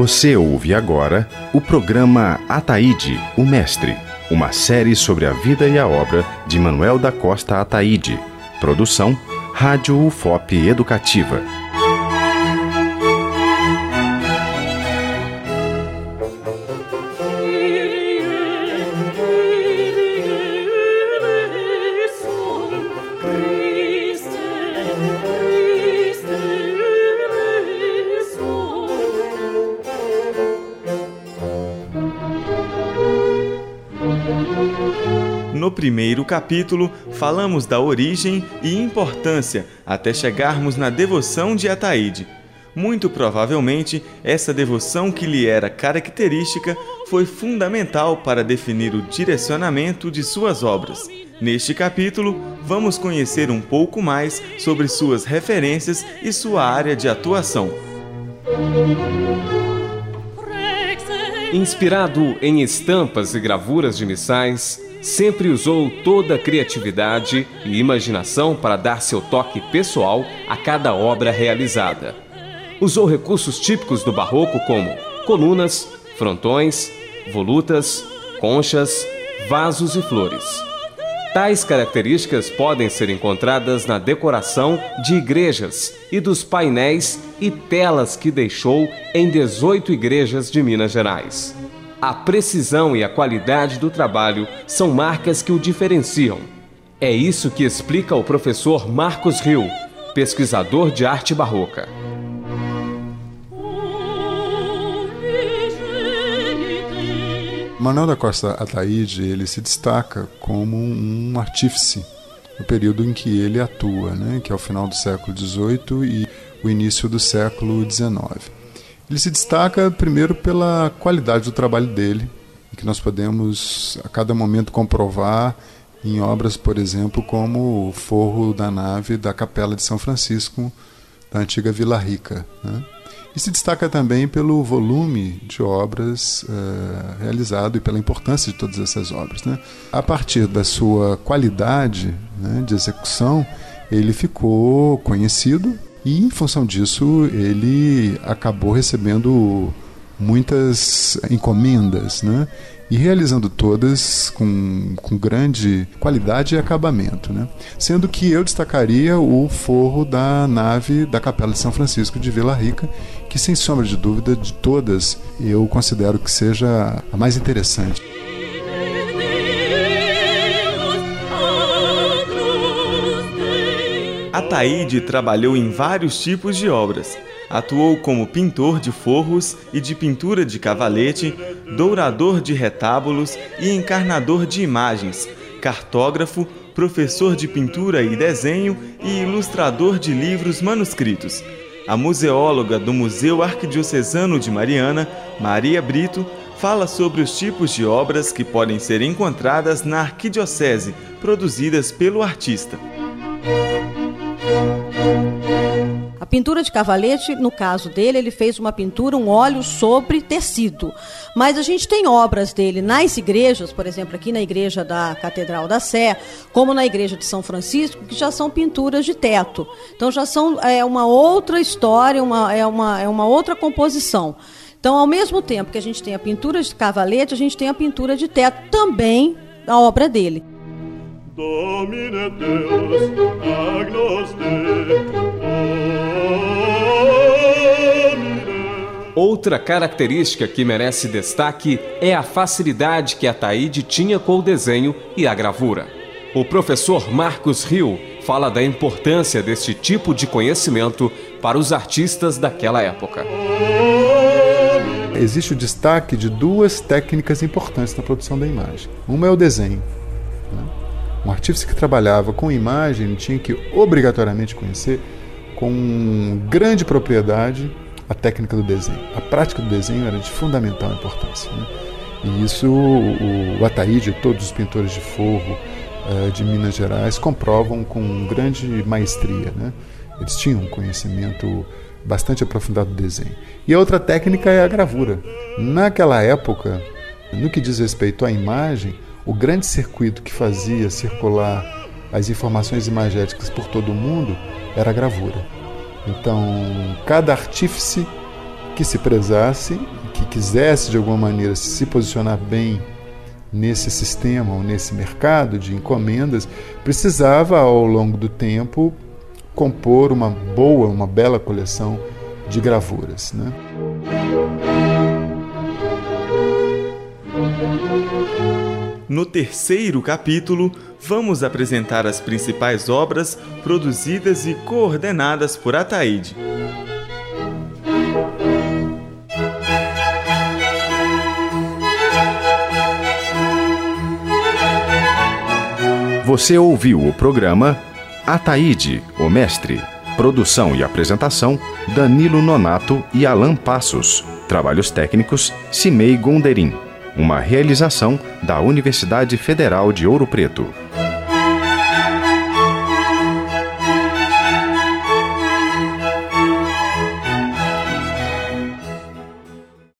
Você ouve agora o programa Ataíde, o Mestre, uma série sobre a vida e a obra de Manuel da Costa Ataíde. Produção Rádio UFOP Educativa. No primeiro capítulo, falamos da origem e importância até chegarmos na devoção de Ataíde. Muito provavelmente, essa devoção que lhe era característica foi fundamental para definir o direcionamento de suas obras. Neste capítulo, vamos conhecer um pouco mais sobre suas referências e sua área de atuação. Inspirado em estampas e gravuras de missais, sempre usou toda a criatividade e imaginação para dar seu toque pessoal a cada obra realizada. Usou recursos típicos do barroco como colunas, frontões, volutas, conchas, vasos e flores. Tais características podem ser encontradas na decoração de igrejas e dos painéis e telas que deixou em 18 igrejas de Minas Gerais. A precisão e a qualidade do trabalho são marcas que o diferenciam. É isso que explica o professor Marcos Rio, pesquisador de arte barroca. Manuel da Costa Ataíde ele se destaca como um artífice no período em que ele atua, né, que é o final do século XVIII e o início do século XIX. Ele se destaca primeiro pela qualidade do trabalho dele, que nós podemos a cada momento comprovar em obras, por exemplo, como o forro da nave da Capela de São Francisco da antiga Vila Rica. Né? E se destaca também pelo volume de obras uh, realizado e pela importância de todas essas obras. Né? A partir da sua qualidade né, de execução, ele ficou conhecido e, em função disso, ele acabou recebendo muitas encomendas, né? e realizando todas com, com grande qualidade e acabamento. Né? Sendo que eu destacaria o forro da nave da Capela de São Francisco de Vila Rica, que sem sombra de dúvida de todas eu considero que seja a mais interessante. Ataíde trabalhou em vários tipos de obras. Atuou como pintor de forros e de pintura de cavalete, dourador de retábulos e encarnador de imagens, cartógrafo, professor de pintura e desenho e ilustrador de livros manuscritos. A museóloga do Museu Arquidiocesano de Mariana, Maria Brito, fala sobre os tipos de obras que podem ser encontradas na arquidiocese, produzidas pelo artista. Pintura de cavalete, no caso dele, ele fez uma pintura, um óleo sobre tecido. Mas a gente tem obras dele nas igrejas, por exemplo, aqui na igreja da Catedral da Sé, como na igreja de São Francisco, que já são pinturas de teto. Então já são é uma outra história, uma, é, uma, é uma outra composição. Então, ao mesmo tempo que a gente tem a pintura de cavalete, a gente tem a pintura de teto também da obra dele. Domine Deus, Outra característica que merece destaque é a facilidade que a Taíde tinha com o desenho e a gravura. O professor Marcos Rio fala da importância deste tipo de conhecimento para os artistas daquela época. Existe o destaque de duas técnicas importantes na produção da imagem. Uma é o desenho. Né? Um artista que trabalhava com imagem tinha que obrigatoriamente conhecer com grande propriedade a técnica do desenho. A prática do desenho era de fundamental importância. Né? E isso o, o Ataíde todos os pintores de forro uh, de Minas Gerais comprovam com grande maestria. Né? Eles tinham um conhecimento bastante aprofundado do desenho. E a outra técnica é a gravura. Naquela época, no que diz respeito à imagem, o grande circuito que fazia circular as informações imagéticas por todo o mundo era a gravura. Então, cada artífice que se prezasse, que quisesse de alguma maneira se posicionar bem nesse sistema ou nesse mercado de encomendas, precisava ao longo do tempo compor uma boa, uma bela coleção de gravuras. Né? No terceiro capítulo, vamos apresentar as principais obras produzidas e coordenadas por Ataíde. Você ouviu o programa Ataíde, o Mestre. Produção e apresentação: Danilo Nonato e Alan Passos. Trabalhos técnicos: Cimei Gonderim. Uma realização da Universidade Federal de Ouro Preto.